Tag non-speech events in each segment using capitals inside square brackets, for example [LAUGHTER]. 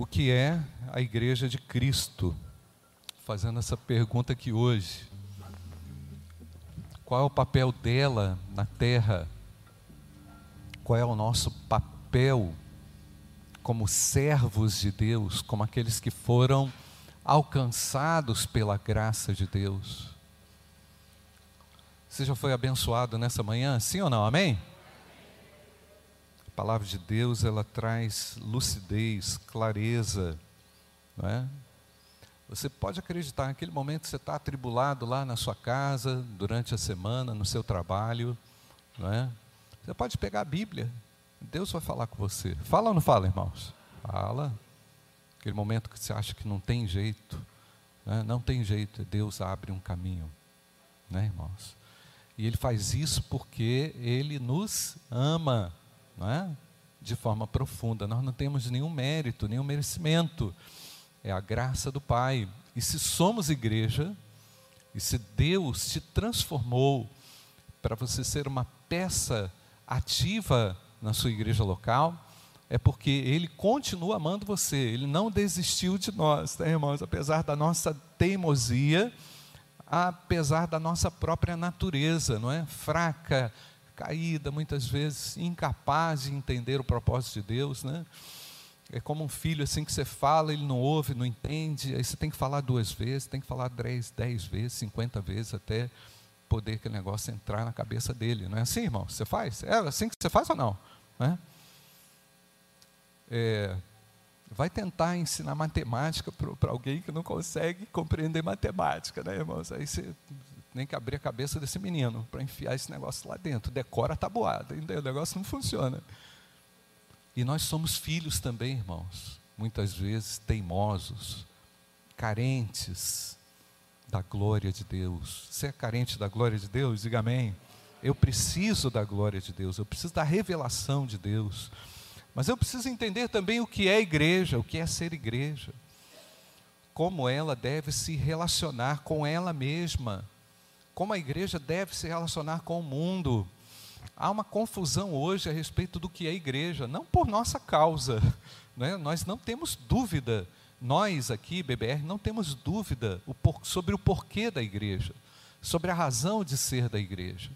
O que é a igreja de Cristo? Fazendo essa pergunta aqui hoje. Qual é o papel dela na terra? Qual é o nosso papel como servos de Deus, como aqueles que foram alcançados pela graça de Deus? Você já foi abençoado nessa manhã? Sim ou não? Amém? Palavra de Deus, ela traz lucidez, clareza, não é? Você pode acreditar, naquele momento você está atribulado lá na sua casa, durante a semana, no seu trabalho, não é? Você pode pegar a Bíblia, Deus vai falar com você. Fala ou não fala, irmãos? Fala. Aquele momento que você acha que não tem jeito, né? não tem jeito, Deus abre um caminho, né, irmãos? E Ele faz isso porque Ele nos ama, não é? De forma profunda. Nós não temos nenhum mérito, nenhum merecimento. É a graça do Pai. E se somos igreja, e se Deus te transformou para você ser uma peça ativa na sua igreja local, é porque Ele continua amando você, Ele não desistiu de nós, tá, irmãos? Apesar da nossa teimosia, apesar da nossa própria natureza, não é? Fraca, caída, muitas vezes incapaz de entender o propósito de Deus, né? É como um filho assim que você fala, ele não ouve, não entende, aí você tem que falar duas vezes, tem que falar dez, dez vezes, cinquenta vezes até poder aquele negócio entrar na cabeça dele. Não é assim, irmão? Você faz? É assim que você faz ou não? É? É, vai tentar ensinar matemática para alguém que não consegue compreender matemática, né, irmãos? Aí você tem que abrir a cabeça desse menino para enfiar esse negócio lá dentro. Decora a tabuada, o negócio não funciona. E nós somos filhos também, irmãos, muitas vezes teimosos, carentes da glória de Deus. Você é carente da glória de Deus? Diga amém. Eu preciso da glória de Deus, eu preciso da revelação de Deus. Mas eu preciso entender também o que é igreja, o que é ser igreja. Como ela deve se relacionar com ela mesma. Como a igreja deve se relacionar com o mundo. Há uma confusão hoje a respeito do que é igreja, não por nossa causa. [LAUGHS] Né? Nós não temos dúvida, nós aqui, BBR, não temos dúvida sobre o porquê da igreja, sobre a razão de ser da igreja.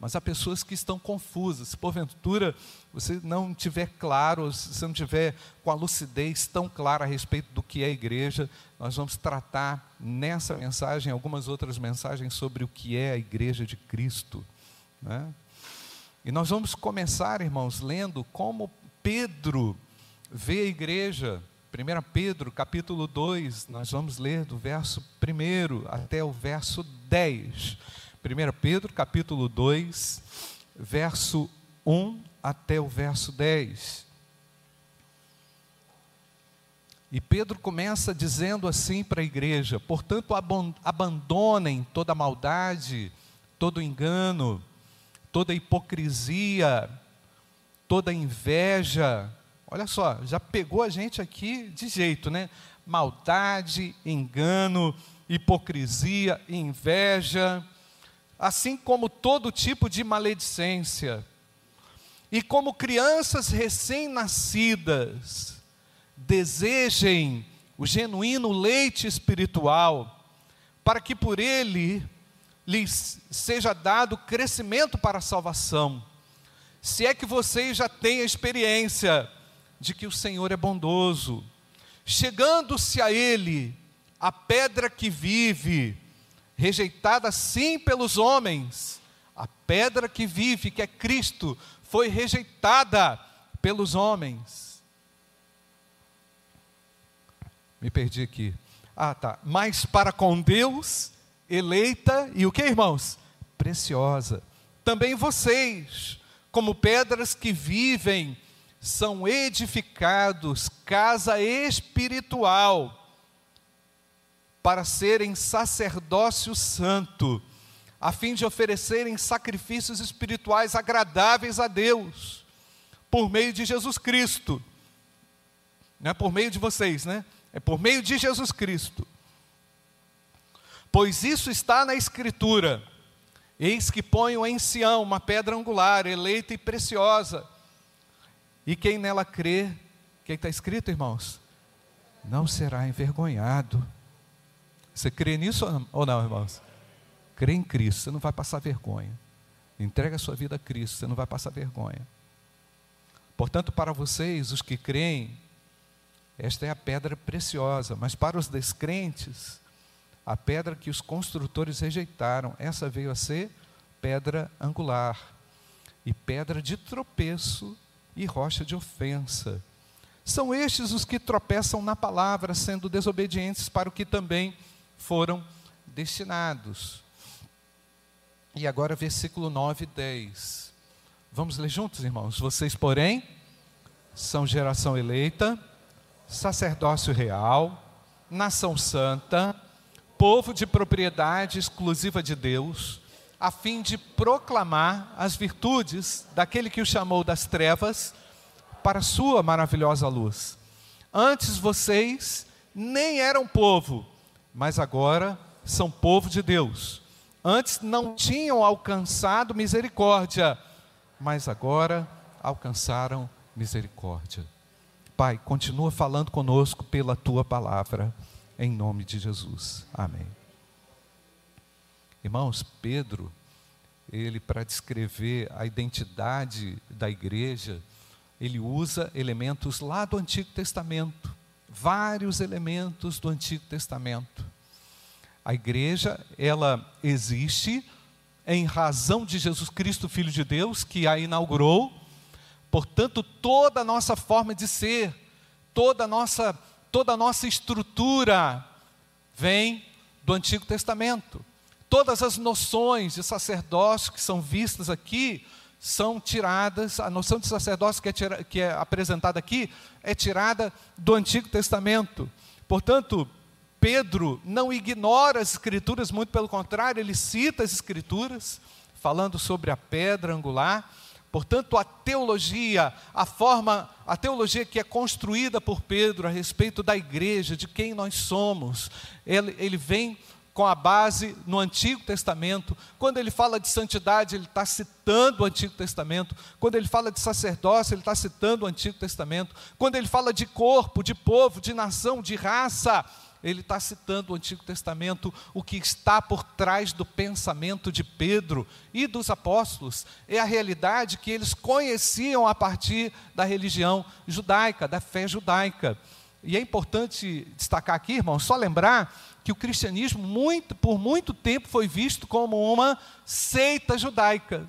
Mas há pessoas que estão confusas. Se porventura você não tiver claro, se você não tiver com a lucidez tão clara a respeito do que é igreja, nós vamos tratar nessa mensagem, algumas outras mensagens sobre o que é a igreja de Cristo. Né? E nós vamos começar, irmãos, lendo como Pedro vê a igreja. 1 Pedro, capítulo 2, nós vamos ler do verso 1 até o verso 10. 1 Pedro, capítulo 2, verso 1 até o verso 10. E Pedro começa dizendo assim para a igreja: portanto, abandonem toda maldade, todo engano, toda hipocrisia, toda inveja. Olha só, já pegou a gente aqui de jeito, né? Maldade, engano, hipocrisia, inveja assim como todo tipo de maledicência. E como crianças recém-nascidas, desejem o genuíno leite espiritual, para que por ele lhes seja dado crescimento para a salvação. Se é que vocês já têm a experiência de que o Senhor é bondoso, chegando-se a Ele, a pedra que vive, rejeitada sim pelos homens, a pedra que vive, que é Cristo, foi rejeitada pelos homens. Me perdi aqui. Ah, tá. Mas para com Deus, eleita e o que, irmãos? Preciosa. Também vocês, como pedras que vivem, são edificados casa espiritual para serem sacerdócio santo, a fim de oferecerem sacrifícios espirituais agradáveis a Deus, por meio de Jesus Cristo. Não é por meio de vocês, né? É por meio de Jesus Cristo. Pois isso está na Escritura. Eis que ponho em Sião uma pedra angular, eleita e preciosa. E quem nela crê, o que está escrito, irmãos? não será envergonhado. Você crê nisso ou não, irmãos? Crê em Cristo, você não vai passar vergonha. Entrega a sua vida a Cristo, você não vai passar vergonha. Portanto, para vocês, os que creem, esta é a pedra preciosa, mas para os descrentes, a pedra que os construtores rejeitaram, essa veio a ser pedra angular, e pedra de tropeço e rocha de ofensa. São estes os que tropeçam na palavra, sendo desobedientes para o que também foram destinados. E agora, versículo 9 e 10. Vamos ler juntos, irmãos? Vocês, porém, são geração eleita, sacerdócio real, nação santa, povo de propriedade exclusiva de Deus, a fim de proclamar as virtudes daquele que o chamou das trevas para a sua maravilhosa luz. Antes vocês nem eram povo, mas agora são povo de Deus. Antes não tinham alcançado misericórdia, mas agora alcançaram misericórdia. Pai, continua falando conosco pela tua palavra, em nome de Jesus. Amém. Irmãos, Pedro, ele para descrever a identidade da igreja, ele usa elementos lá do Antigo Testamento, vários elementos do Antigo Testamento. A igreja, ela existe em razão de Jesus Cristo, Filho de Deus, que a inaugurou. Portanto, toda a nossa forma de ser, toda a nossa, toda a nossa estrutura vem do Antigo Testamento. Todas as noções de sacerdócio que são vistas aqui são tiradas, a noção de sacerdócio que é, tira, que é apresentada aqui é tirada do Antigo Testamento. Portanto, Pedro não ignora as Escrituras, muito pelo contrário, ele cita as Escrituras, falando sobre a pedra angular. Portanto, a teologia, a forma, a teologia que é construída por Pedro a respeito da igreja, de quem nós somos, ele, ele vem com a base no Antigo Testamento. Quando ele fala de santidade, ele está citando o Antigo Testamento. Quando ele fala de sacerdócio, ele está citando o Antigo Testamento. Quando ele fala de corpo, de povo, de nação, de raça, ele está citando o Antigo Testamento, o que está por trás do pensamento de Pedro e dos apóstolos, é a realidade que eles conheciam a partir da religião judaica, da fé judaica. E é importante destacar aqui, irmão, só lembrar que o cristianismo, muito, por muito tempo, foi visto como uma seita judaica,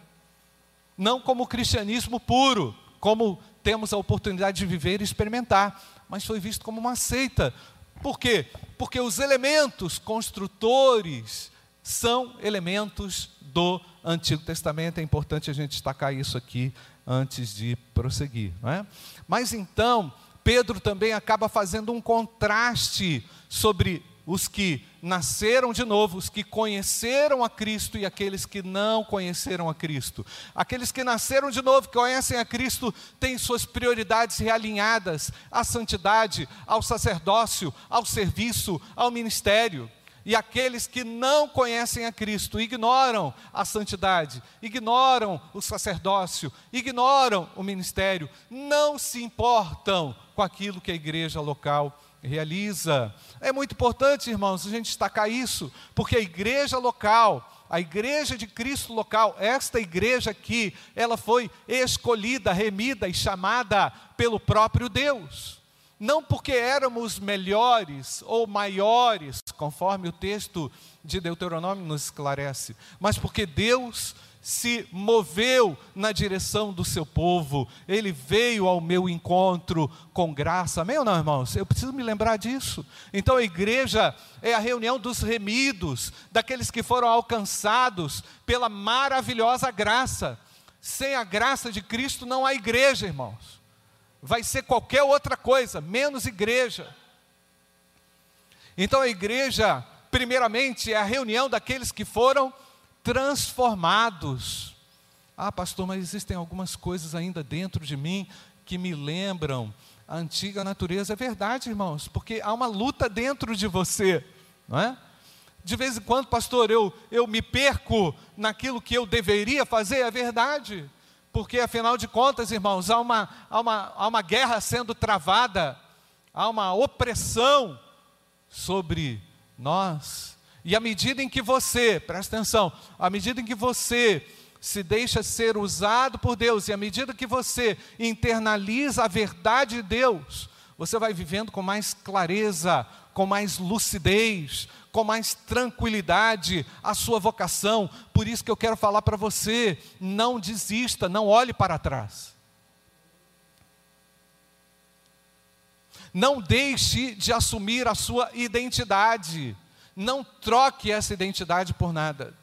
não como o cristianismo puro, como temos a oportunidade de viver e experimentar, mas foi visto como uma seita. Por quê? Porque os elementos construtores são elementos do Antigo Testamento. É importante a gente destacar isso aqui antes de prosseguir. Não é? Mas então, Pedro também acaba fazendo um contraste sobre os que nasceram de novo, os que conheceram a Cristo e aqueles que não conheceram a Cristo. Aqueles que nasceram de novo, que conhecem a Cristo, têm suas prioridades realinhadas à santidade, ao sacerdócio, ao serviço, ao ministério. E aqueles que não conhecem a Cristo, ignoram a santidade, ignoram o sacerdócio, ignoram o ministério, não se importam com aquilo que a igreja local realiza. É muito importante, irmãos, a gente destacar isso, porque a igreja local, a igreja de Cristo local, esta igreja aqui, ela foi escolhida, remida e chamada pelo próprio Deus. Não porque éramos melhores ou maiores, conforme o texto de Deuteronômio nos esclarece, mas porque Deus se moveu na direção do seu povo, ele veio ao meu encontro com graça. Amém ou não, irmãos? Eu preciso me lembrar disso. Então a igreja é a reunião dos remidos, daqueles que foram alcançados pela maravilhosa graça. Sem a graça de Cristo não há igreja, irmãos. Vai ser qualquer outra coisa, menos igreja. Então a igreja, primeiramente, é a reunião daqueles que foram transformados. Ah, pastor, mas existem algumas coisas ainda dentro de mim que me lembram a antiga natureza. É verdade, irmãos, porque há uma luta dentro de você, não é? De vez em quando, pastor, eu, eu me perco naquilo que eu deveria fazer, é verdade. Porque, afinal de contas, irmãos, há uma, há uma, há uma guerra sendo travada há uma opressão sobre nós. E à medida em que você, presta atenção, à medida em que você se deixa ser usado por Deus, e à medida que você internaliza a verdade de Deus, você vai vivendo com mais clareza, com mais lucidez, com mais tranquilidade a sua vocação. Por isso que eu quero falar para você: não desista, não olhe para trás. Não deixe de assumir a sua identidade. Não troque essa identidade por nada.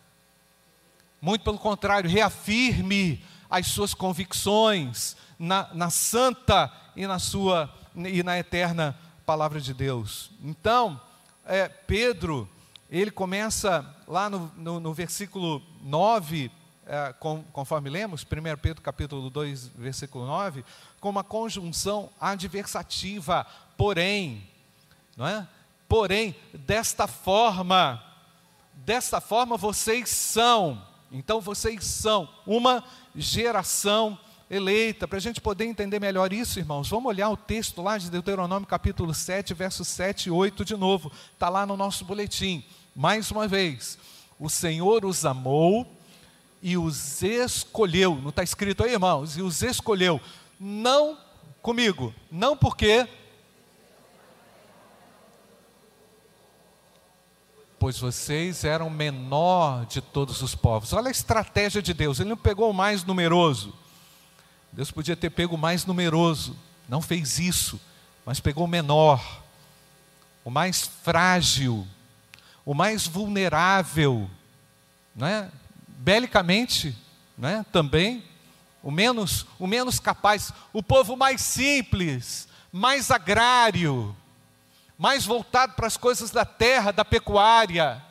Muito pelo contrário, reafirme as suas convicções na, na santa e na sua e na eterna palavra de Deus. Então, é, Pedro, ele começa lá no, no, no versículo 9, é, com, conforme lemos, 1 Pedro capítulo 2, versículo 9, com uma conjunção adversativa, porém, não é? Porém, desta forma, desta forma vocês são, então vocês são uma geração eleita. Para a gente poder entender melhor isso, irmãos, vamos olhar o texto lá de Deuteronômio capítulo 7, versos 7 e 8 de novo. Está lá no nosso boletim. Mais uma vez, o Senhor os amou e os escolheu. Não está escrito aí, irmãos? E os escolheu. Não comigo, não porque. Pois vocês eram menor de todos os povos. Olha a estratégia de Deus. Ele não pegou o mais numeroso. Deus podia ter pego o mais numeroso, não fez isso, mas pegou o menor, o mais frágil, o mais vulnerável, né? belicamente né? também, o menos, o menos capaz, o povo mais simples, mais agrário, mais voltado para as coisas da terra, da pecuária,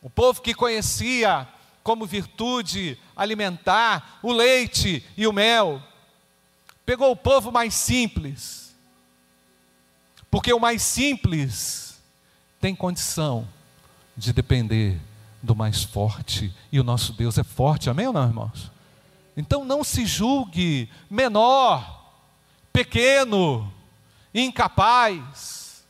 o povo que conhecia como virtude alimentar o leite e o mel. Pegou o povo mais simples, porque o mais simples tem condição de depender do mais forte, e o nosso Deus é forte, amém ou não, irmãos? Então não se julgue menor, pequeno, incapaz.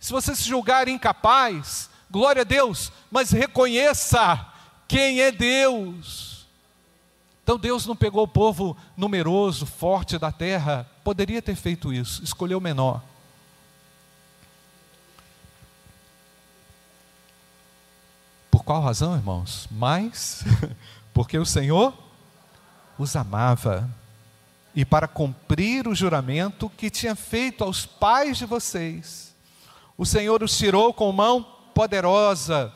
Se você se julgar incapaz, glória a Deus, mas reconheça quem é Deus. Então Deus não pegou o povo numeroso, forte da terra, poderia ter feito isso, escolheu o menor. Por qual razão, irmãos? Mas [LAUGHS] porque o Senhor os amava e para cumprir o juramento que tinha feito aos pais de vocês, o Senhor os tirou com mão poderosa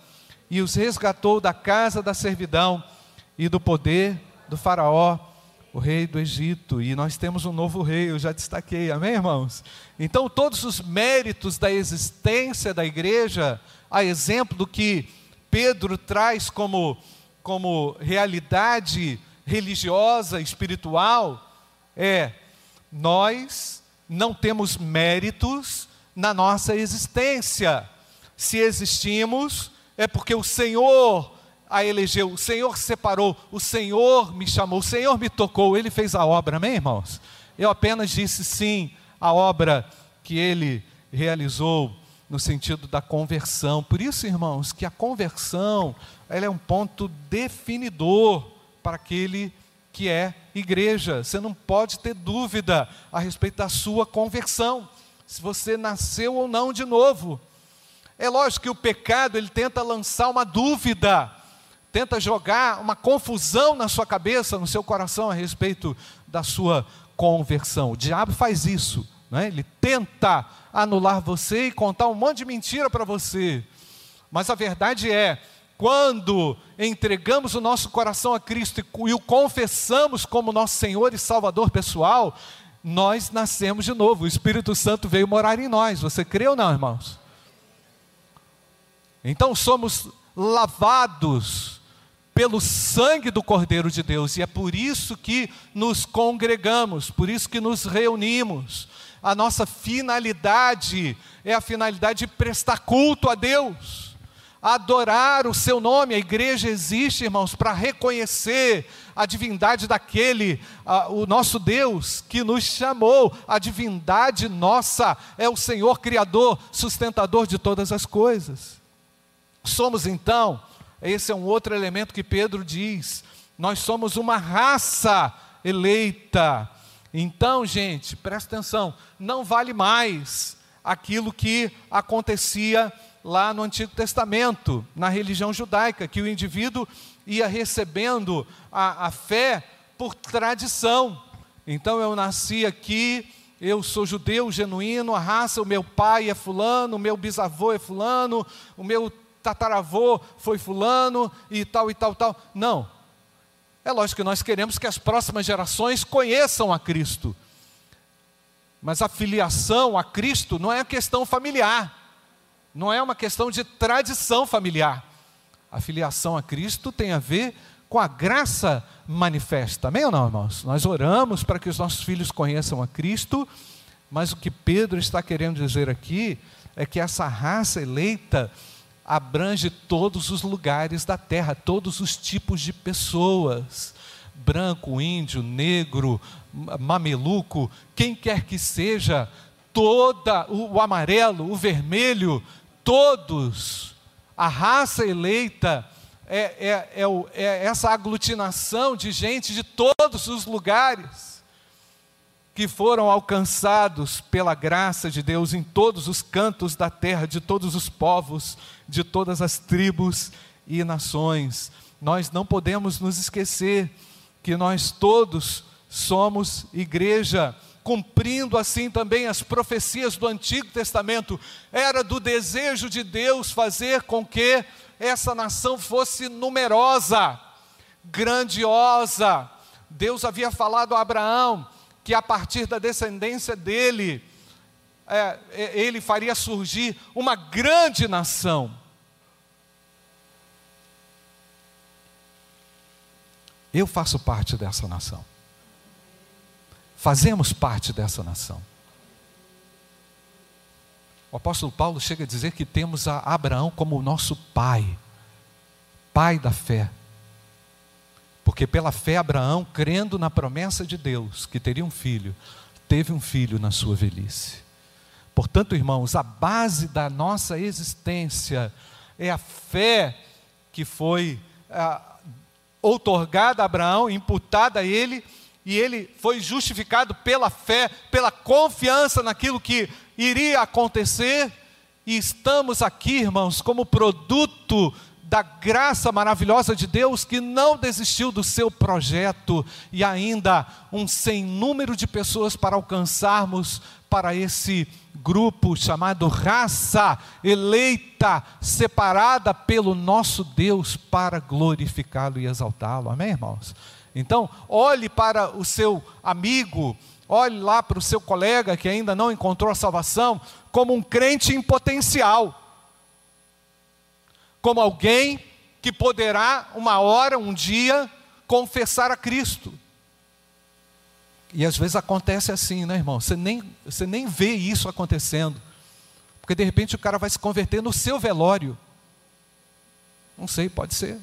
e os resgatou da casa da servidão e do poder do Faraó, o rei do Egito. E nós temos um novo rei, eu já destaquei, amém, irmãos? Então, todos os méritos da existência da igreja, a exemplo do que Pedro traz como, como realidade religiosa, espiritual, é nós não temos méritos na nossa existência. Se existimos, é porque o Senhor a elegeu, o Senhor separou, o Senhor me chamou, o Senhor me tocou, Ele fez a obra, amém, irmãos? Eu apenas disse sim à obra que Ele realizou no sentido da conversão. Por isso, irmãos, que a conversão ela é um ponto definidor para aquele que é igreja. Você não pode ter dúvida a respeito da sua conversão, se você nasceu ou não de novo. É lógico que o pecado ele tenta lançar uma dúvida, tenta jogar uma confusão na sua cabeça, no seu coração a respeito da sua conversão. O diabo faz isso, né? ele tenta anular você e contar um monte de mentira para você. Mas a verdade é, quando entregamos o nosso coração a Cristo e o confessamos como nosso Senhor e Salvador pessoal, nós nascemos de novo. O Espírito Santo veio morar em nós. Você crê ou não, irmãos? Então somos lavados pelo sangue do Cordeiro de Deus, e é por isso que nos congregamos, por isso que nos reunimos. A nossa finalidade é a finalidade de prestar culto a Deus. Adorar o seu nome. A igreja existe, irmãos, para reconhecer a divindade daquele, a, o nosso Deus que nos chamou. A divindade nossa é o Senhor Criador, sustentador de todas as coisas. Somos então, esse é um outro elemento que Pedro diz, nós somos uma raça eleita. Então, gente, presta atenção, não vale mais aquilo que acontecia lá no Antigo Testamento, na religião judaica, que o indivíduo ia recebendo a, a fé por tradição. Então eu nasci aqui, eu sou judeu genuíno, a raça, o meu pai é fulano, o meu bisavô é fulano, o meu tataravô foi fulano e tal e tal tal. Não. É lógico que nós queremos que as próximas gerações conheçam a Cristo. Mas a filiação a Cristo não é questão familiar não é uma questão de tradição familiar. A filiação a Cristo tem a ver com a graça manifesta. Amém ou não, irmãos? Nós oramos para que os nossos filhos conheçam a Cristo, mas o que Pedro está querendo dizer aqui é que essa raça eleita abrange todos os lugares da terra, todos os tipos de pessoas. Branco, índio, negro, mameluco, quem quer que seja, toda o, o amarelo, o vermelho, todos, a raça eleita é, é, é, é, essa aglutinação de gente de todos os lugares que foram alcançados pela graça de Deus em todos os cantos da terra, de todos os povos, de todas as tribos e nações. Nós não podemos nos esquecer que nós todos somos igreja cumprindo assim também as profecias do Antigo Testamento, era do desejo de Deus fazer com que essa nação fosse numerosa, grandiosa. Deus havia falado a Abraão que a partir da descendência dele, é, é ele faria surgir uma grande nação. Eu faço parte dessa nação fazemos parte dessa nação. O apóstolo Paulo chega a dizer que temos a Abraão como nosso pai, pai da fé. Porque pela fé, Abraão, crendo na promessa de Deus que teria um filho, teve um filho na sua velhice. Portanto, irmãos, a base da nossa existência é a fé que foi ah, outorgada a Abraão, imputada a ele e ele foi justificado pela fé, pela confiança naquilo que iria acontecer, e estamos aqui, irmãos, como produto da graça maravilhosa de Deus que não desistiu do seu projeto e ainda um sem número de pessoas para alcançarmos para esse grupo chamado raça eleita, separada pelo nosso Deus para glorificá-lo e exaltá-lo. Amém, irmãos? Então, olhe para o seu amigo, olhe lá para o seu colega que ainda não encontrou a salvação, como um crente em potencial, como alguém que poderá, uma hora, um dia, confessar a Cristo. E às vezes acontece assim, né, irmão? Você nem, você nem vê isso acontecendo. Porque de repente o cara vai se converter no seu velório. Não sei, pode ser.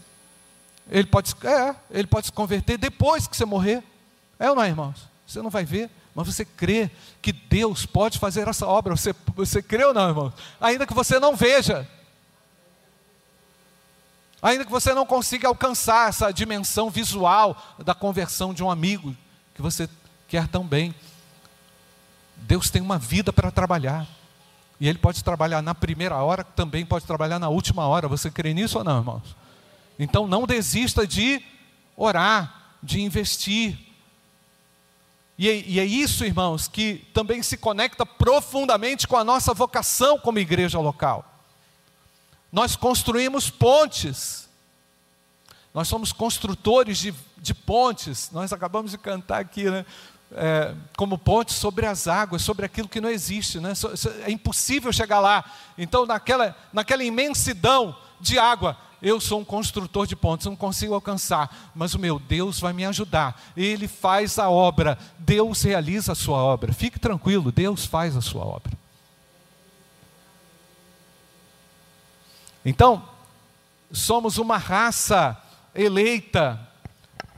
Ele pode, é, ele pode se converter depois que você morrer. É ou não, é, irmãos? Você não vai ver, mas você crê que Deus pode fazer essa obra. Você, você crê ou não, irmãos? Ainda que você não veja. Ainda que você não consiga alcançar essa dimensão visual da conversão de um amigo que você quer tão bem. Deus tem uma vida para trabalhar. E Ele pode trabalhar na primeira hora, também pode trabalhar na última hora. Você crê nisso ou não, irmãos? Então não desista de orar, de investir. E é, e é, isso, irmãos, que também se conecta profundamente com a nossa vocação como igreja local. Nós construímos pontes, nós somos construtores de, de pontes, nós acabamos de cantar aqui, né? É, como pontes sobre as águas, sobre aquilo que não existe, né? é impossível chegar lá. Então, naquela, naquela imensidão de água, eu sou um construtor de pontes, não consigo alcançar, mas o meu Deus vai me ajudar. Ele faz a obra, Deus realiza a sua obra. Fique tranquilo, Deus faz a sua obra. Então, somos uma raça eleita,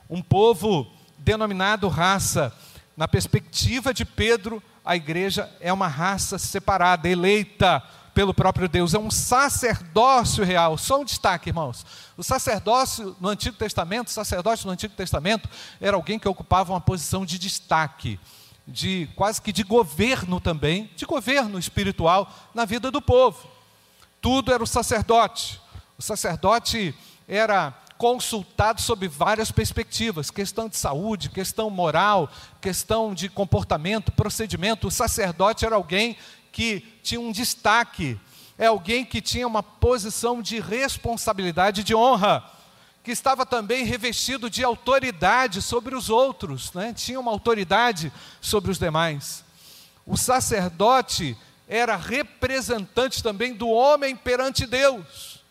um povo denominado raça. Na perspectiva de Pedro, a igreja é uma raça separada, eleita pelo próprio Deus, é um sacerdócio real. Só um destaque, irmãos. O sacerdócio no Antigo Testamento, o sacerdote no Antigo Testamento era alguém que ocupava uma posição de destaque, de quase que de governo também, de governo espiritual na vida do povo. Tudo era o sacerdote. O sacerdote era consultado sobre várias perspectivas: questão de saúde, questão moral, questão de comportamento, procedimento. O sacerdote era alguém que tinha um destaque, é alguém que tinha uma posição de responsabilidade, de honra, que estava também revestido de autoridade sobre os outros, né? tinha uma autoridade sobre os demais. O sacerdote era representante também do homem perante Deus.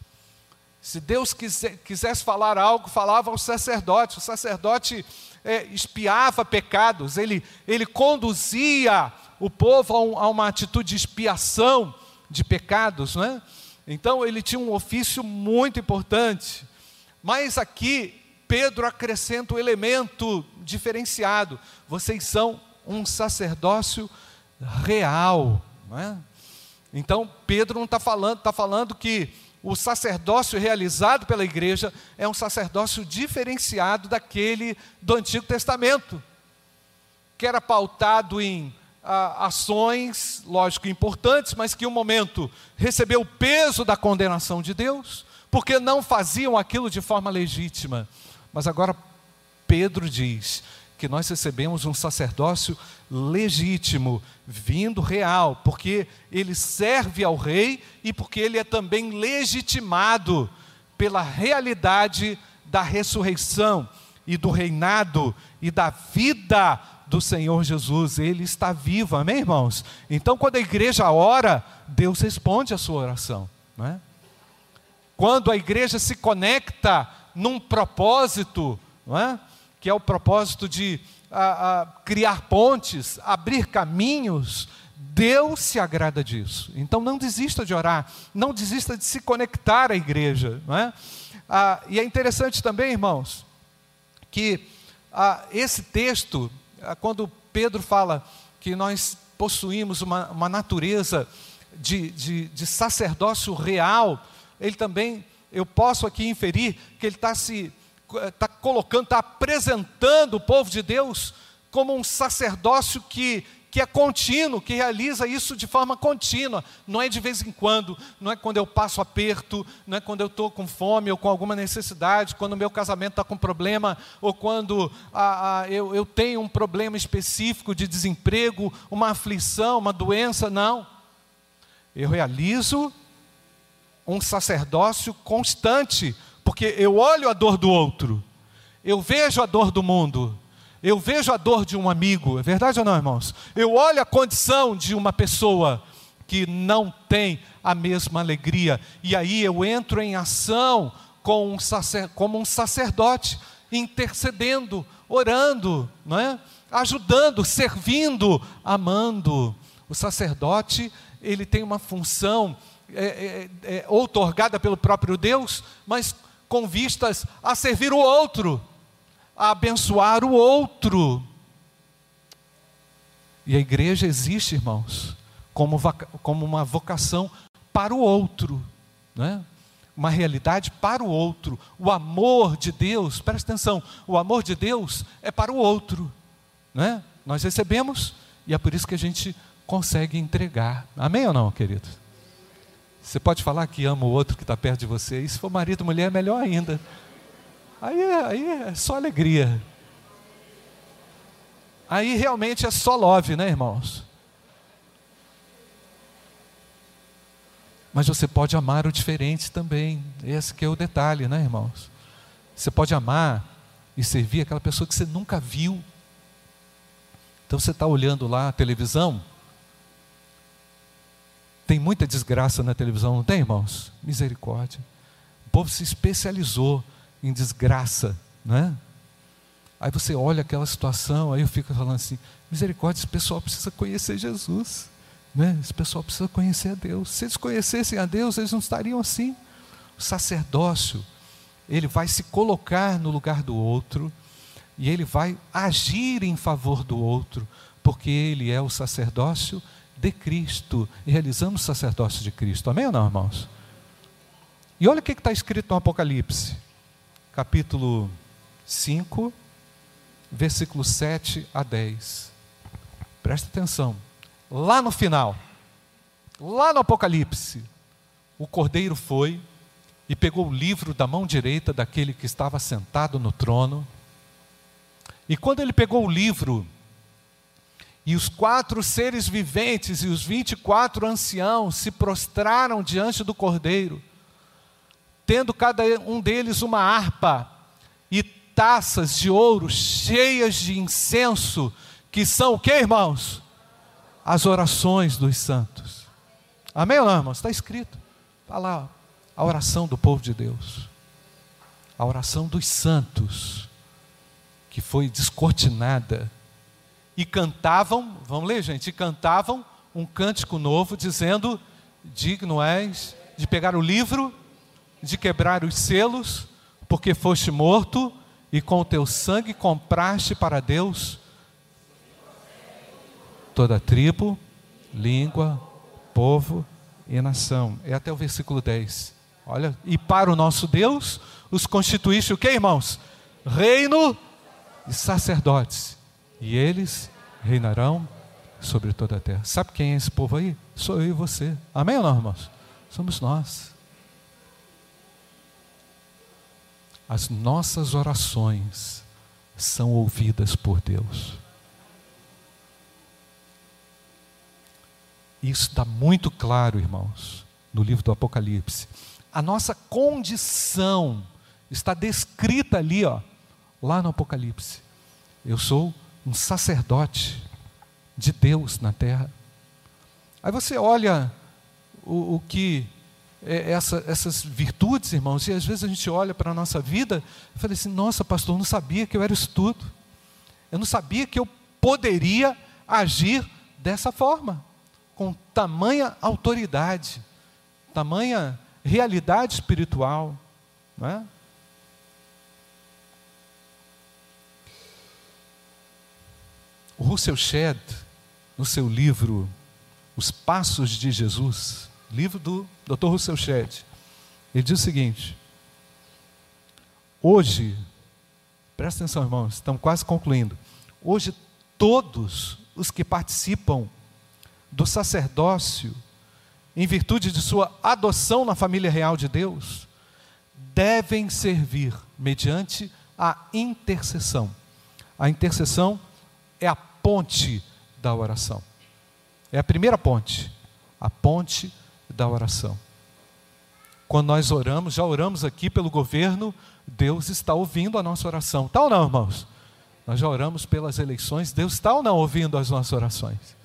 Se Deus quisesse falar algo, falava ao sacerdote. O sacerdote é, espiava pecados, ele, ele conduzia o povo a, um, a, uma atitude de expiação de pecados, não é? Então ele tinha um ofício muito importante. Mas aqui Pedro acrescenta um elemento diferenciado: vocês são um sacerdócio real, não é? Então Pedro não está falando, está falando que o sacerdócio realizado pela igreja é um sacerdócio diferenciado daquele do Antigo Testamento, que era pautado em ah, ações, lógico, importantes, mas que um momento recebeu o peso da condenação de Deus, porque não faziam aquilo de forma legítima. Mas agora Pedro diz: que nós recebemos um sacerdócio legítimo, vindo real, porque ele serve ao rei e porque ele é também legitimado pela realidade da ressurreição e do reinado e da vida do Senhor Jesus. Ele está vivo, amém, irmãos? Então, quando a igreja ora, Deus responde a sua oração, não é? Quando a igreja se conecta num propósito, não é? que é o propósito de a, a, criar pontes, abrir caminhos, Deus se agrada disso. Então não desista de orar, não desista de se conectar à igreja. Não é? Ah, e é interessante também, irmãos, que ah, esse texto, quando Pedro fala que nós possuímos uma, uma natureza de, de, de sacerdócio real, ele também, eu posso aqui inferir que ele está se está colocando, está apresentando o povo de Deus como um sacerdócio que, que é contínuo, que realiza isso de forma contínua, não é de vez em quando, não é quando eu passo aperto, não é quando eu estou com fome ou com alguma necessidade, quando o meu casamento está com problema, ou quando ah, ah, eu, eu tenho um problema específico de desemprego, uma aflição, uma doença, não. Eu realizo um sacerdócio constante, porque eu olho a dor do outro, eu vejo a dor do mundo, eu vejo a dor de um amigo, é verdade ou não, irmãos? Eu olho a condição de uma pessoa que não tem a mesma alegria, e aí eu entro em ação com um sacer, como um sacerdote, intercedendo, orando, não é? ajudando, servindo, amando. O sacerdote, ele tem uma função é, é, é, outorgada pelo próprio Deus, mas com vistas a servir o outro, a abençoar o outro. E a igreja existe, irmãos, como, como uma vocação para o outro, né? uma realidade para o outro. O amor de Deus, presta atenção, o amor de Deus é para o outro. Né? Nós recebemos e é por isso que a gente consegue entregar. Amém ou não, querido? Você pode falar que ama o outro que está perto de você, e se for marido mulher, melhor ainda. Aí é, aí é só alegria. Aí realmente é só love, né, irmãos? Mas você pode amar o diferente também. Esse que é o detalhe, né, irmãos? Você pode amar e servir aquela pessoa que você nunca viu. Então você está olhando lá a televisão, tem muita desgraça na televisão, não tem, irmãos? Misericórdia. O povo se especializou em desgraça, né? Aí você olha aquela situação, aí eu fico falando assim: misericórdia, esse pessoal precisa conhecer Jesus, né? Esse pessoal precisa conhecer a Deus. Se eles conhecessem a Deus, eles não estariam assim. O sacerdócio, ele vai se colocar no lugar do outro e ele vai agir em favor do outro, porque ele é o sacerdócio de Cristo e realizamos o sacerdócio de Cristo. Amém ou não, irmãos? E olha o que está escrito no Apocalipse, capítulo 5, versículo 7 a 10. Presta atenção. Lá no final, lá no Apocalipse, o cordeiro foi e pegou o livro da mão direita daquele que estava sentado no trono. E quando ele pegou o livro, e os quatro seres viventes e os vinte e quatro anciãos se prostraram diante do cordeiro, tendo cada um deles uma harpa e taças de ouro cheias de incenso, que são o que, irmãos? As orações dos santos. Amém irmãos? Está escrito. Está lá, a oração do povo de Deus. A oração dos santos, que foi descortinada. E cantavam, vamos ler, gente, e cantavam um cântico novo, dizendo: Digno és de pegar o livro, de quebrar os selos, porque foste morto e com o teu sangue compraste para Deus toda tribo, língua, povo e nação. É até o versículo 10. Olha, e para o nosso Deus os constituíste o que, irmãos? Reino e sacerdotes. E eles reinarão sobre toda a terra. Sabe quem é esse povo aí? Sou eu e você. Amém ou não, irmãos? Somos nós. As nossas orações são ouvidas por Deus. Isso está muito claro, irmãos, no livro do Apocalipse. A nossa condição está descrita ali, ó, lá no Apocalipse. Eu sou um sacerdote de Deus na terra. Aí você olha o, o que essa, essas virtudes, irmãos, e às vezes a gente olha para a nossa vida e fala assim: nossa, pastor, eu não sabia que eu era isso tudo. Eu não sabia que eu poderia agir dessa forma com tamanha autoridade, tamanha realidade espiritual. Não é? O Russell Shedd, no seu livro Os Passos de Jesus, livro do Dr. Russell Shedd, ele diz o seguinte: Hoje, presta atenção, irmãos, estamos quase concluindo. Hoje, todos os que participam do sacerdócio, em virtude de sua adoção na família real de Deus, devem servir mediante a intercessão. A intercessão é a ponte da oração. É a primeira ponte, a ponte da oração. Quando nós oramos, já oramos aqui pelo governo, Deus está ouvindo a nossa oração. Está ou não, irmãos? Nós já oramos pelas eleições, Deus está ou não ouvindo as nossas orações?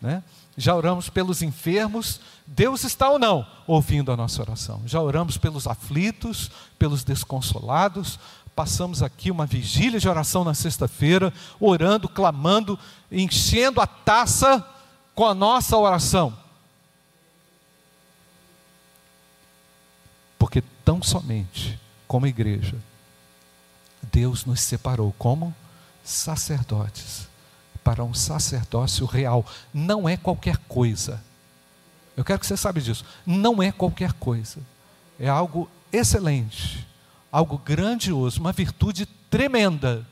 Né? já oramos pelos enfermos, Deus está ou não ouvindo a nossa oração? Já oramos pelos aflitos, pelos desconsolados, passamos aqui uma vigília de oração na sexta-feira, orando, clamando, enchendo a taça com a nossa oração. Porque tão somente como igreja, Deus nos separou como sacerdotes para um sacerdócio real. Não é qualquer coisa. Eu quero que você saiba disso. Não é qualquer coisa. É algo excelente, algo grandioso, uma virtude tremenda.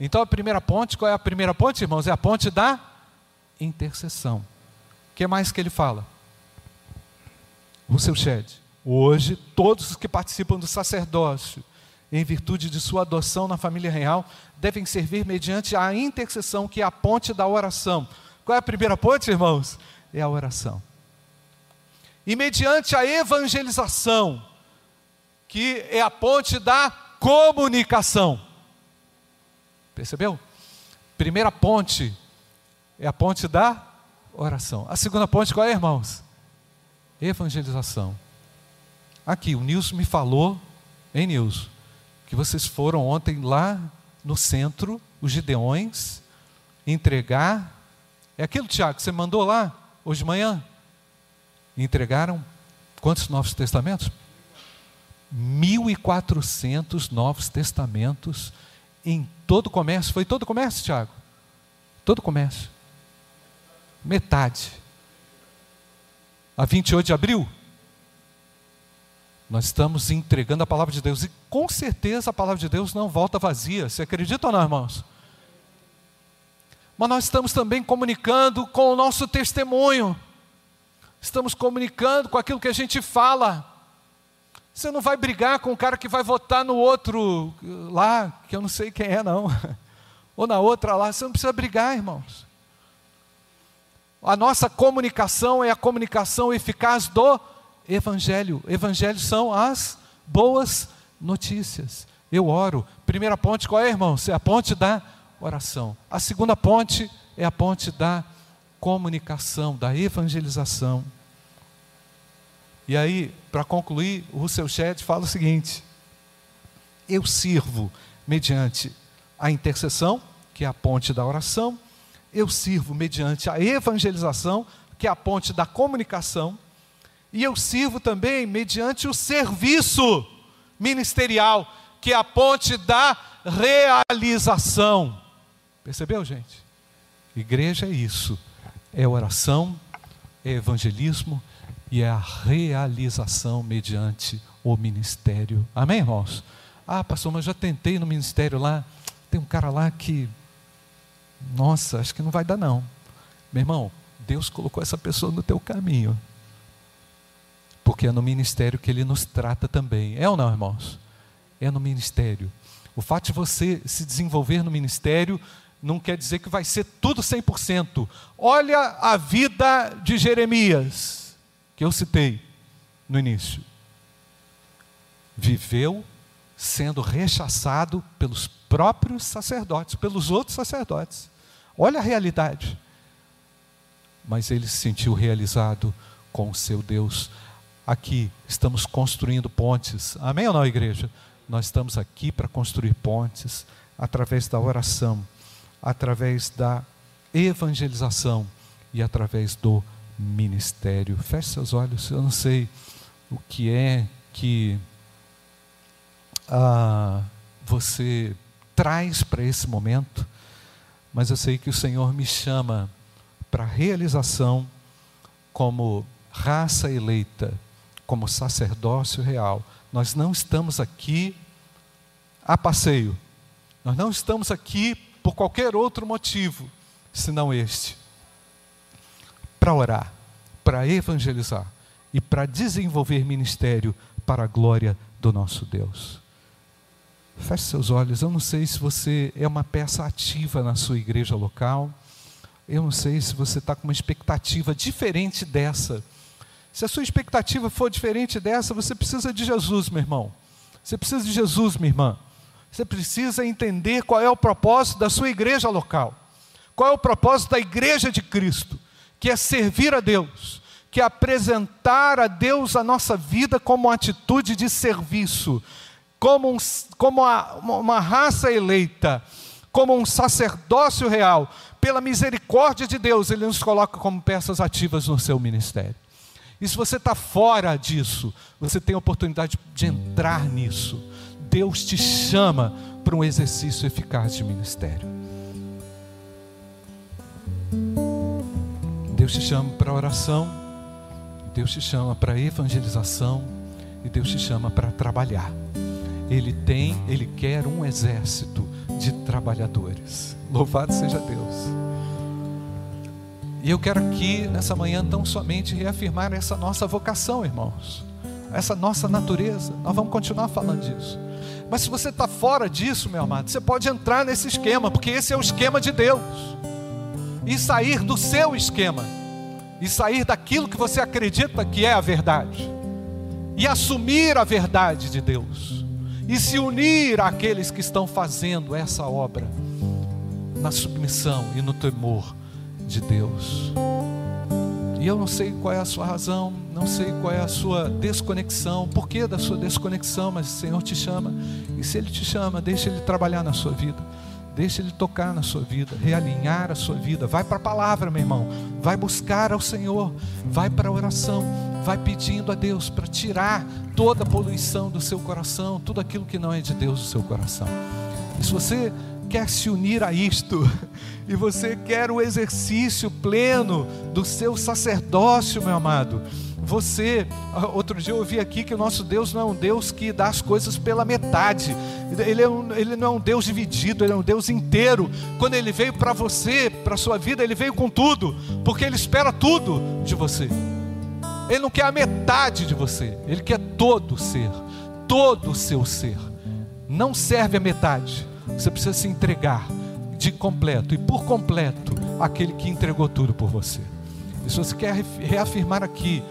Então a primeira ponte, qual é a primeira ponte, irmãos? É a ponte da intercessão. O que mais que ele fala? O seu Shed. Hoje, todos os que participam do sacerdócio, em virtude de sua adoção na família real, devem servir mediante a intercessão, que é a ponte da oração. Qual é a primeira ponte, irmãos? É a oração. E mediante a evangelização, que é a ponte da comunicação. Percebeu? Primeira ponte é a ponte da oração. A segunda ponte qual é, irmãos? Evangelização. Aqui, o Nilson me falou, hein, Nilson? que vocês foram ontem lá no centro, os Gideões, entregar. É aquilo, Tiago, que você mandou lá hoje de manhã? Entregaram quantos Novos Testamentos? 1.400 novos testamentos em todo o comércio. Foi todo o comércio, Tiago? Todo o comércio. Metade. A 28 de abril, nós estamos entregando a palavra de Deus. E com certeza a palavra de Deus não volta vazia. Você acredita ou não, irmãos? Mas nós estamos também comunicando com o nosso testemunho. Estamos comunicando com aquilo que a gente fala. Você não vai brigar com o cara que vai votar no outro lá, que eu não sei quem é, não. [LAUGHS] Ou na outra lá. Você não precisa brigar, irmãos. A nossa comunicação é a comunicação eficaz do Evangelho. Evangelho são as boas notícias. Eu oro. Primeira ponte, qual é, irmãos? É a ponte da oração. A segunda ponte é a ponte da comunicação, da evangelização. E aí, para concluir, o Russell Shedd fala o seguinte: eu sirvo mediante a intercessão, que é a ponte da oração, eu sirvo mediante a evangelização, que é a ponte da comunicação, e eu sirvo também mediante o serviço ministerial, que é a ponte da realização. Percebeu, gente? Igreja é isso: é oração, é evangelismo, e é a realização mediante o ministério. Amém, irmãos? Ah, pastor, mas já tentei no ministério lá, tem um cara lá que, nossa, acho que não vai dar não. Meu irmão, Deus colocou essa pessoa no teu caminho. Porque é no ministério que ele nos trata também. É ou não, irmãos? É no ministério. O fato de você se desenvolver no ministério não quer dizer que vai ser tudo 100%. Olha a vida de Jeremias que eu citei no início, viveu sendo rechaçado pelos próprios sacerdotes, pelos outros sacerdotes. Olha a realidade. Mas ele se sentiu realizado com o seu Deus. Aqui estamos construindo pontes. Amém ou não, igreja? Nós estamos aqui para construir pontes através da oração, através da evangelização e através do ministério. Feche seus olhos, eu não sei o que é que ah, você traz para esse momento, mas eu sei que o Senhor me chama para realização como raça eleita, como sacerdócio real. Nós não estamos aqui a passeio, nós não estamos aqui por qualquer outro motivo senão este para orar, para evangelizar e para desenvolver ministério para a glória do nosso Deus. Feche seus olhos. Eu não sei se você é uma peça ativa na sua igreja local. Eu não sei se você está com uma expectativa diferente dessa. Se a sua expectativa for diferente dessa, você precisa de Jesus, meu irmão. Você precisa de Jesus, minha irmã. Você precisa entender qual é o propósito da sua igreja local. Qual é o propósito da igreja de Cristo que é servir a Deus, que é apresentar a Deus a nossa vida como uma atitude de serviço, como, um, como uma, uma raça eleita, como um sacerdócio real. Pela misericórdia de Deus, Ele nos coloca como peças ativas no seu ministério. E se você está fora disso, você tem a oportunidade de entrar nisso. Deus te chama para um exercício eficaz de ministério. Deus te chama para oração, Deus te chama para evangelização e Deus te chama para trabalhar. Ele tem, ele quer um exército de trabalhadores. Louvado seja Deus. E eu quero aqui nessa manhã tão somente reafirmar essa nossa vocação, irmãos. Essa nossa natureza. Nós vamos continuar falando disso. Mas se você está fora disso, meu amado, você pode entrar nesse esquema, porque esse é o esquema de Deus e sair do seu esquema, e sair daquilo que você acredita que é a verdade, e assumir a verdade de Deus, e se unir àqueles que estão fazendo essa obra na submissão e no temor de Deus. E eu não sei qual é a sua razão, não sei qual é a sua desconexão, por que da sua desconexão, mas o Senhor te chama, e se Ele te chama, deixa Ele trabalhar na sua vida. Deixa Ele tocar na sua vida, realinhar a sua vida. Vai para a palavra, meu irmão. Vai buscar ao Senhor. Vai para a oração. vai pedindo a Deus para tirar toda a poluição do seu coração, tudo aquilo que não é de Deus do seu coração. E se você quer se unir a isto, e você quer o exercício pleno do seu sacerdócio, meu amado, você, ah, outro dia eu ouvi aqui que o nosso Deus não é um Deus que dá as coisas pela metade, ele, é um, ele não é um Deus dividido, Ele é um Deus inteiro. Quando Ele veio para você, para a sua vida, Ele veio com tudo, porque Ele espera tudo de você. Ele não quer a metade de você, Ele quer todo o ser, todo o seu ser. Não serve a metade, você precisa se entregar de completo e por completo aquele que entregou tudo por você. E se você quer reafirmar aqui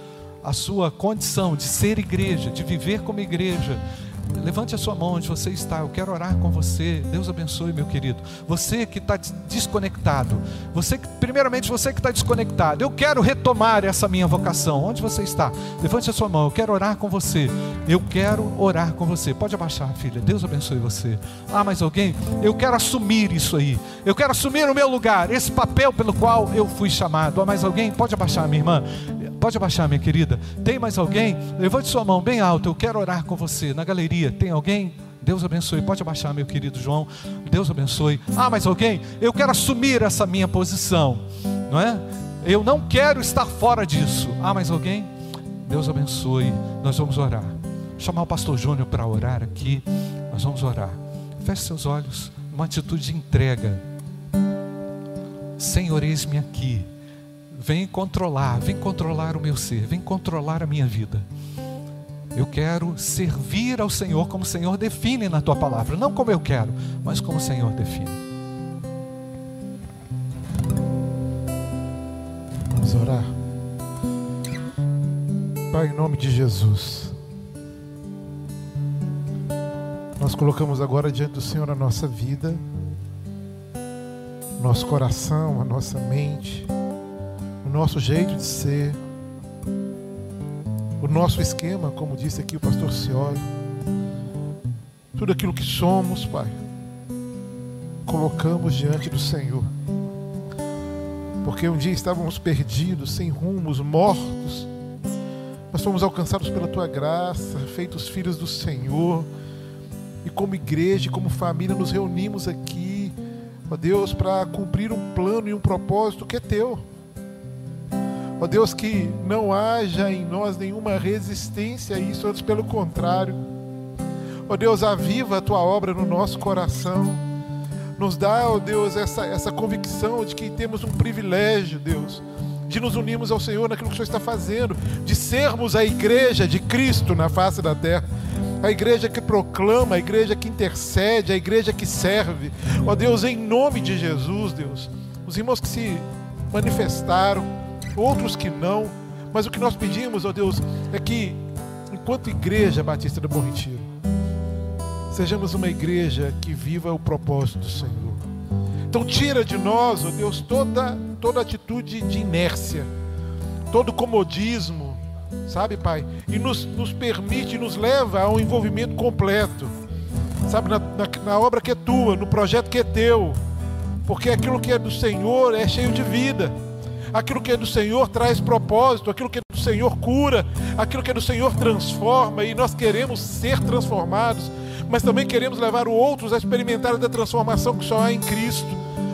a sua condição de ser igreja, de viver como igreja, Levante a sua mão onde você está. Eu quero orar com você. Deus abençoe, meu querido. Você que está desconectado. Você que, primeiramente, você que está desconectado. Eu quero retomar essa minha vocação. Onde você está? Levante a sua mão. Eu quero orar com você. Eu quero orar com você. Pode abaixar, filha. Deus abençoe você. Ah, mais alguém? Eu quero assumir isso aí. Eu quero assumir o meu lugar, esse papel pelo qual eu fui chamado. Ah, mais alguém? Pode abaixar, minha irmã. Pode abaixar, minha querida. Tem mais alguém? Levante sua mão bem alta. Eu quero orar com você. Na galeria, tem alguém? Deus abençoe. Pode abaixar, meu querido João. Deus abençoe. Ah, mais alguém? Eu quero assumir essa minha posição. Não é? Eu não quero estar fora disso. Ah, mais alguém? Deus abençoe. Nós vamos orar. Vou chamar o pastor Júnior para orar aqui. Nós vamos orar. Feche seus olhos. Uma atitude de entrega. Senhor, eis-me aqui Vem controlar, vem controlar o meu ser, vem controlar a minha vida. Eu quero servir ao Senhor como o Senhor define na tua palavra, não como eu quero, mas como o Senhor define. Vamos orar. Pai, em nome de Jesus, nós colocamos agora diante do Senhor a nossa vida, nosso coração, a nossa mente, nosso jeito de ser, o nosso esquema, como disse aqui o pastor Cioli, tudo aquilo que somos, Pai, colocamos diante do Senhor. Porque um dia estávamos perdidos, sem rumos, mortos, mas fomos alcançados pela tua graça, feitos filhos do Senhor, e como igreja, como família, nos reunimos aqui, ó Deus, para cumprir um plano e um propósito que é teu. Ó Deus, que não haja em nós nenhuma resistência a isso, antes pelo contrário. Ó Deus, aviva a tua obra no nosso coração. Nos dá, ó Deus, essa, essa convicção de que temos um privilégio, Deus, de nos unirmos ao Senhor naquilo que o Senhor está fazendo, de sermos a igreja de Cristo na face da terra. A igreja que proclama, a igreja que intercede, a igreja que serve. Ó Deus, em nome de Jesus, Deus. Os irmãos que se manifestaram, outros que não. Mas o que nós pedimos, ó Deus, é que, enquanto Igreja Batista do Bom Retiro, sejamos uma igreja que viva o propósito do Senhor. Então, tira de nós, ó Deus, toda, toda atitude de inércia, todo comodismo, sabe, Pai? E nos, nos permite, nos leva a um envolvimento completo, sabe, na, na, na obra que é tua, no projeto que é teu, porque aquilo que é do Senhor é cheio de vida aquilo que é do Senhor traz propósito, aquilo que é do Senhor cura, aquilo que é do Senhor transforma, e nós queremos ser transformados, mas também queremos levar outros a experimentar da transformação que só há em Cristo.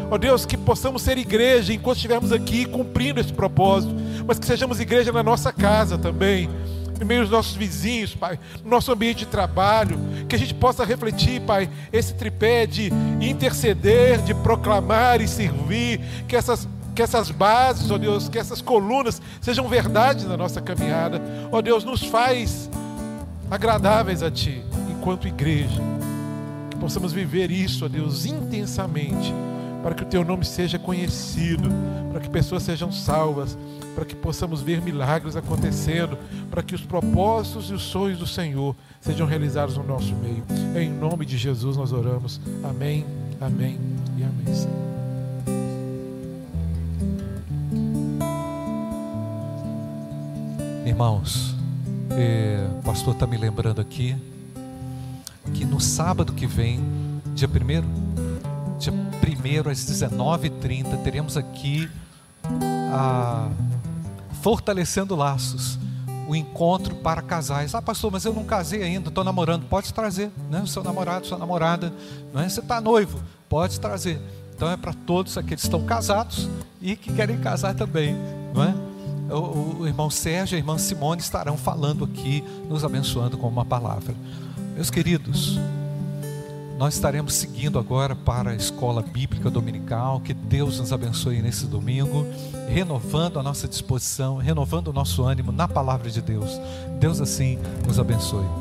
Ó oh Deus, que possamos ser igreja enquanto estivermos aqui cumprindo esse propósito, mas que sejamos igreja na nossa casa também, no meio dos nossos vizinhos, Pai, no nosso ambiente de trabalho, que a gente possa refletir, Pai, esse tripé de interceder, de proclamar e servir, que essas que essas bases, ó Deus, que essas colunas sejam verdades na nossa caminhada. Ó Deus, nos faz agradáveis a Ti, enquanto igreja. Que possamos viver isso, ó Deus, intensamente, para que o Teu nome seja conhecido, para que pessoas sejam salvas, para que possamos ver milagres acontecendo, para que os propósitos e os sonhos do Senhor sejam realizados no nosso meio. Em nome de Jesus nós oramos. Amém, amém e amém. Senhor. Irmãos, é, o pastor está me lembrando aqui que no sábado que vem, dia 1 dia 1 às 19h30, teremos aqui a Fortalecendo Laços o encontro para casais. Ah, pastor, mas eu não casei ainda, estou namorando. Pode trazer, né? O seu namorado, sua namorada, não é? Você está noivo, pode trazer. Então é para todos aqueles que estão casados e que querem casar também, não é? O, o irmão Sérgio e a irmã Simone estarão falando aqui, nos abençoando com uma palavra. Meus queridos, nós estaremos seguindo agora para a escola bíblica dominical. Que Deus nos abençoe nesse domingo, renovando a nossa disposição, renovando o nosso ânimo na palavra de Deus. Deus assim nos abençoe.